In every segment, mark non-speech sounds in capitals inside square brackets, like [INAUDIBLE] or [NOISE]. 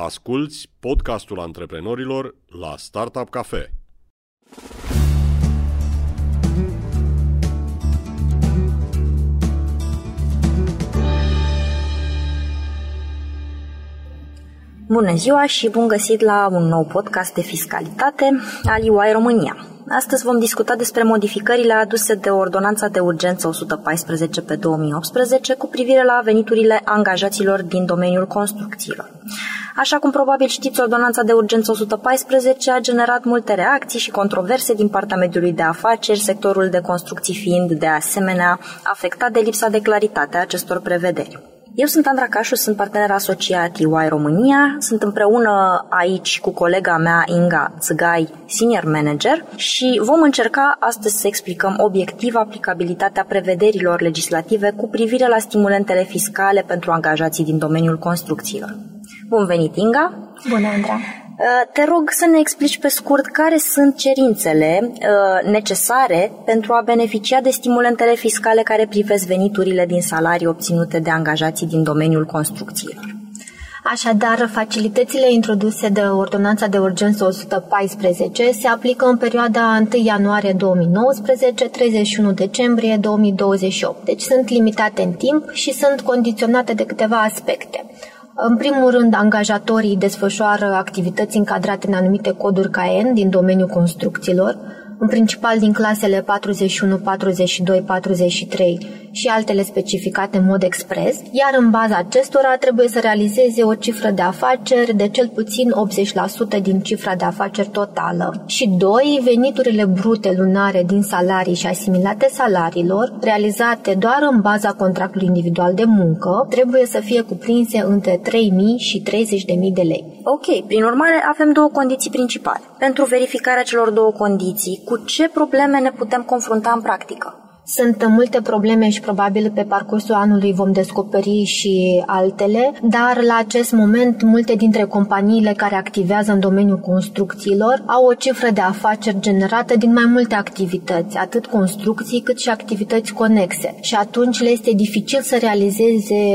Asculți podcastul antreprenorilor la Startup Cafe. Bună ziua și bun găsit la un nou podcast de fiscalitate al UI România. Astăzi vom discuta despre modificările aduse de Ordonanța de Urgență 114 pe 2018 cu privire la veniturile angajaților din domeniul construcțiilor. Așa cum probabil știți, Ordonanța de Urgență 114 a generat multe reacții și controverse din partea mediului de afaceri, sectorul de construcții fiind de asemenea afectat de lipsa de claritate a acestor prevederi. Eu sunt Andra Cașu, sunt partener asociat EY România, sunt împreună aici cu colega mea Inga Țăgai, senior manager și vom încerca astăzi să explicăm obiectiv aplicabilitatea prevederilor legislative cu privire la stimulentele fiscale pentru angajații din domeniul construcțiilor. Bun venit, Inga! Bună, Andra! Uh, te rog să ne explici pe scurt care sunt cerințele uh, necesare pentru a beneficia de stimulentele fiscale care privesc veniturile din salarii obținute de angajații din domeniul construcțiilor. Așadar, facilitățile introduse de Ordonanța de Urgență 114 se aplică în perioada 1 ianuarie 2019-31 decembrie 2028, deci sunt limitate în timp și sunt condiționate de câteva aspecte. În primul rând, angajatorii desfășoară activități încadrate în anumite coduri KN din domeniul construcțiilor, în principal din clasele 41, 42, 43 și altele specificate în mod expres, iar în baza acestora trebuie să realizeze o cifră de afaceri de cel puțin 80% din cifra de afaceri totală. Și doi, veniturile brute lunare din salarii și asimilate salariilor, realizate doar în baza contractului individual de muncă, trebuie să fie cuprinse între 3.000 și 30.000 de lei. Ok, prin urmare avem două condiții principale. Pentru verificarea celor două condiții, cu ce probleme ne putem confrunta în practică? Sunt multe probleme și probabil pe parcursul anului vom descoperi și altele, dar la acest moment multe dintre companiile care activează în domeniul construcțiilor au o cifră de afaceri generată din mai multe activități, atât construcții cât și activități conexe. Și atunci le este dificil să realizeze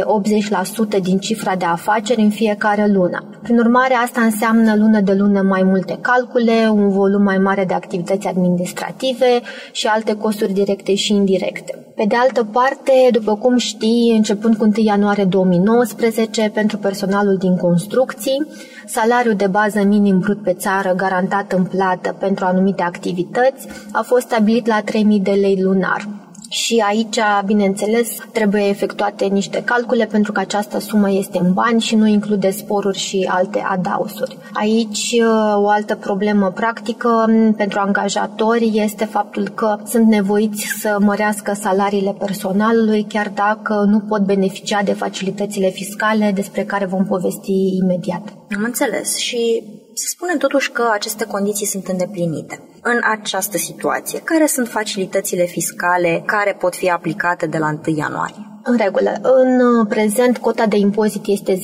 80% din cifra de afaceri în fiecare lună. Prin urmare, asta înseamnă lună de lună mai multe calcule, un volum mai mare de activități administrative și alte costuri directe și indirecte. Pe de altă parte, după cum știi, începând cu 1 ianuarie 2019, pentru personalul din construcții, salariul de bază minim brut pe țară garantat în plată pentru anumite activități a fost stabilit la 3.000 de lei lunar. Și aici, bineînțeles, trebuie efectuate niște calcule pentru că această sumă este în bani și nu include sporuri și alte adausuri. Aici, o altă problemă practică pentru angajatori este faptul că sunt nevoiți să mărească salariile personalului chiar dacă nu pot beneficia de facilitățile fiscale despre care vom povesti imediat. Am înțeles și să spunem totuși că aceste condiții sunt îndeplinite. În această situație, care sunt facilitățile fiscale care pot fi aplicate de la 1 ianuarie? În regulă. În prezent, cota de impozit este 10%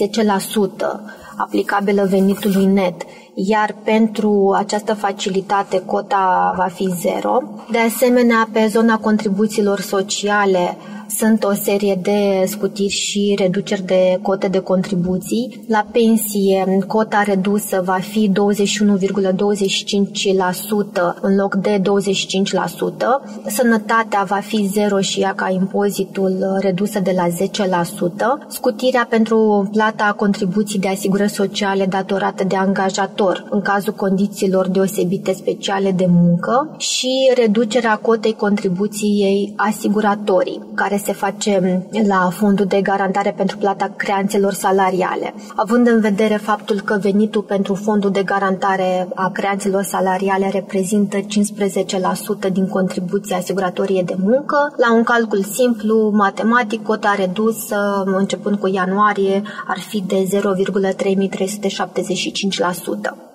aplicabilă venitului net, iar pentru această facilitate cota va fi zero. De asemenea, pe zona contribuțiilor sociale, sunt o serie de scutiri și reduceri de cote de contribuții. La pensie, cota redusă va fi 21,25% în loc de 25%. Sănătatea va fi zero și ea ca impozitul redusă de la 10%. Scutirea pentru plata contribuții de asigurări sociale datorată de angajator în cazul condițiilor deosebite speciale de muncă și reducerea cotei contribuției asiguratorii, care se face la fondul de garantare pentru plata creanțelor salariale. Având în vedere faptul că venitul pentru fondul de garantare a creanțelor salariale reprezintă 15% din contribuția asiguratorie de muncă, la un calcul simplu, matematic, cota redusă începând cu ianuarie ar fi de 0,3375%.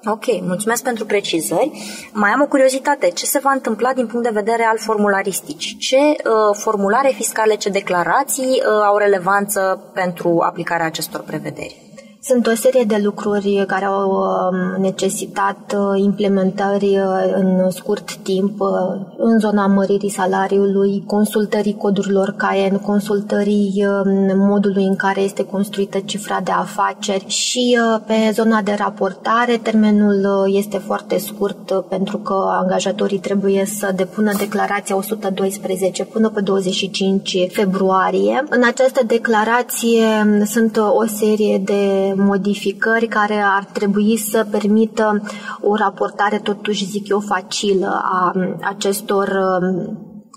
Ok, mulțumesc pentru precizări. Mai am o curiozitate. Ce se va întâmpla din punct de vedere al formularisticii? Ce uh, formulare fiscale, ce declarații uh, au relevanță pentru aplicarea acestor prevederi? Sunt o serie de lucruri care au um, necesitat uh, implementări uh, în scurt timp uh, în zona măririi salariului, consultării codurilor CAEN, consultării um, modului în care este construită cifra de afaceri și pe zona de raportare termenul este foarte scurt pentru că angajatorii trebuie să depună declarația 112 până pe 25 februarie. În această declarație um, sunt o serie de modificări care ar trebui să permită o raportare, totuși zic eu, facilă a acestor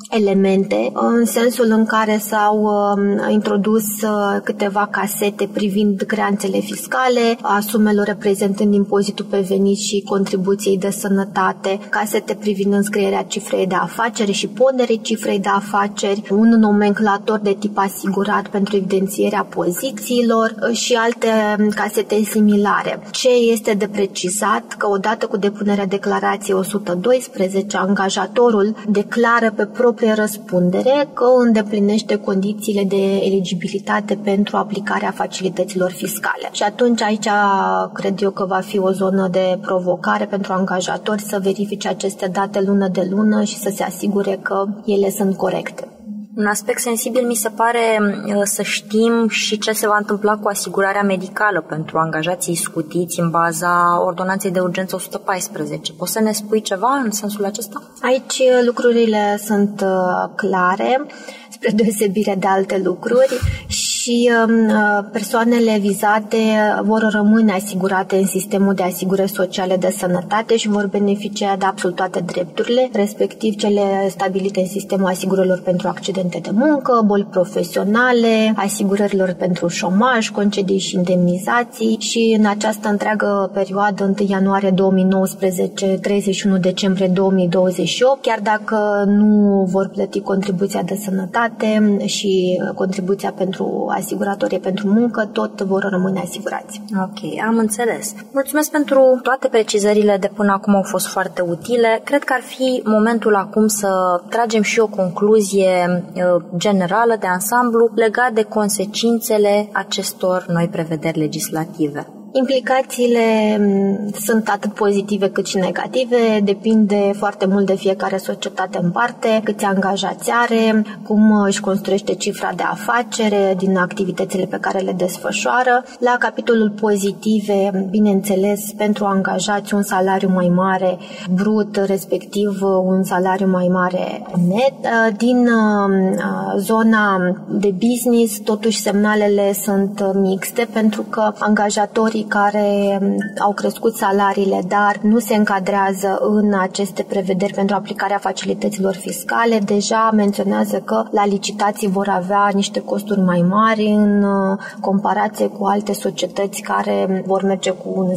elemente, în sensul în care s-au uh, introdus uh, câteva casete privind creanțele fiscale, a sumelor reprezentând impozitul pe venit și contribuției de sănătate, casete privind înscrierea cifrei de afaceri și ponderii cifrei de afaceri, un nomenclator de tip asigurat pentru evidențierea pozițiilor uh, și alte um, casete similare. Ce este de precizat că odată cu depunerea declarației 112, angajatorul declară pe propriu proprie răspundere că îndeplinește condițiile de eligibilitate pentru aplicarea facilităților fiscale. Și atunci aici cred eu că va fi o zonă de provocare pentru angajatori să verifice aceste date lună de lună și să se asigure că ele sunt corecte. Un aspect sensibil mi se pare uh, să știm și ce se va întâmpla cu asigurarea medicală pentru angajații scutiți în baza ordonanței de urgență 114. Poți să ne spui ceva în sensul acesta? Aici uh, lucrurile sunt uh, clare spre [LAUGHS] deosebire de alte lucruri și um, uh, persoanele vizate vor rămâne asigurate în sistemul de asigurări sociale de sănătate și vor beneficia de absolut toate drepturile, respectiv cele stabilite în sistemul asigurărilor pentru accidente de muncă, boli profesionale, asigurărilor pentru șomaj, concedii și indemnizații și în această întreagă perioadă 1 ianuarie 2019-31 decembrie 2028, chiar dacă nu vor plăti contribuția de sănătate și contribuția pentru asiguratorie pentru muncă, tot vor rămâne asigurați. Ok, am înțeles. Mulțumesc pentru toate precizările de până acum, au fost foarte utile. Cred că ar fi momentul acum să tragem și o concluzie uh, generală de ansamblu legat de consecințele acestor noi prevederi legislative. Implicațiile mm, sunt atât pozitive cât și negative, depinde foarte mult de fiecare societate în parte, câți angajați are, cum își construiește cifra de afacere din activitățile pe care le desfășoară. La capitolul pozitive, bineînțeles, pentru angajați un salariu mai mare brut, respectiv un salariu mai mare net. Din mm, zona de business, totuși semnalele sunt mixte pentru că angajatorii care mm, au crescut salariile, dar nu se încadrează în aceste prevederi pentru aplicarea facilităților fiscale, deja menționează că la licitații vor avea niște costuri mai mari în uh, comparație cu alte societăți care vor merge cu un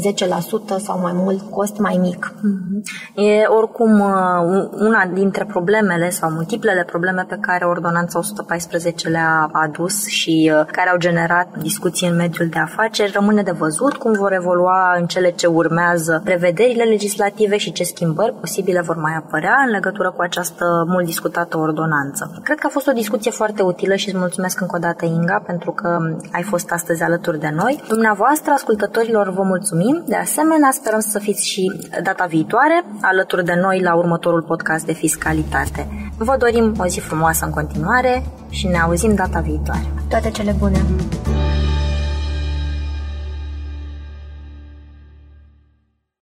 10% sau mai mult cost mai mic. Mm-hmm. E oricum uh, una dintre problemele sau multiplele probleme pe care Ordonanța 114 le-a adus și uh, care au generat discuții în mediul de afaceri rămâne de văzut cum vor evolua în cele ce urmează prevederile legislative și ce schimbări posibile vor mai apărea în legătură cu această mult discutată ordonanță. Cred că a fost o discuție foarte utilă și îți mulțumesc încă o dată, Inga, pentru că ai fost astăzi alături de noi. Dumneavoastră, ascultătorilor, vă mulțumim. De asemenea, sperăm să fiți și data viitoare alături de noi la următorul podcast de fiscalitate. Vă dorim o zi frumoasă în continuare și ne auzim data viitoare. Toate cele bune!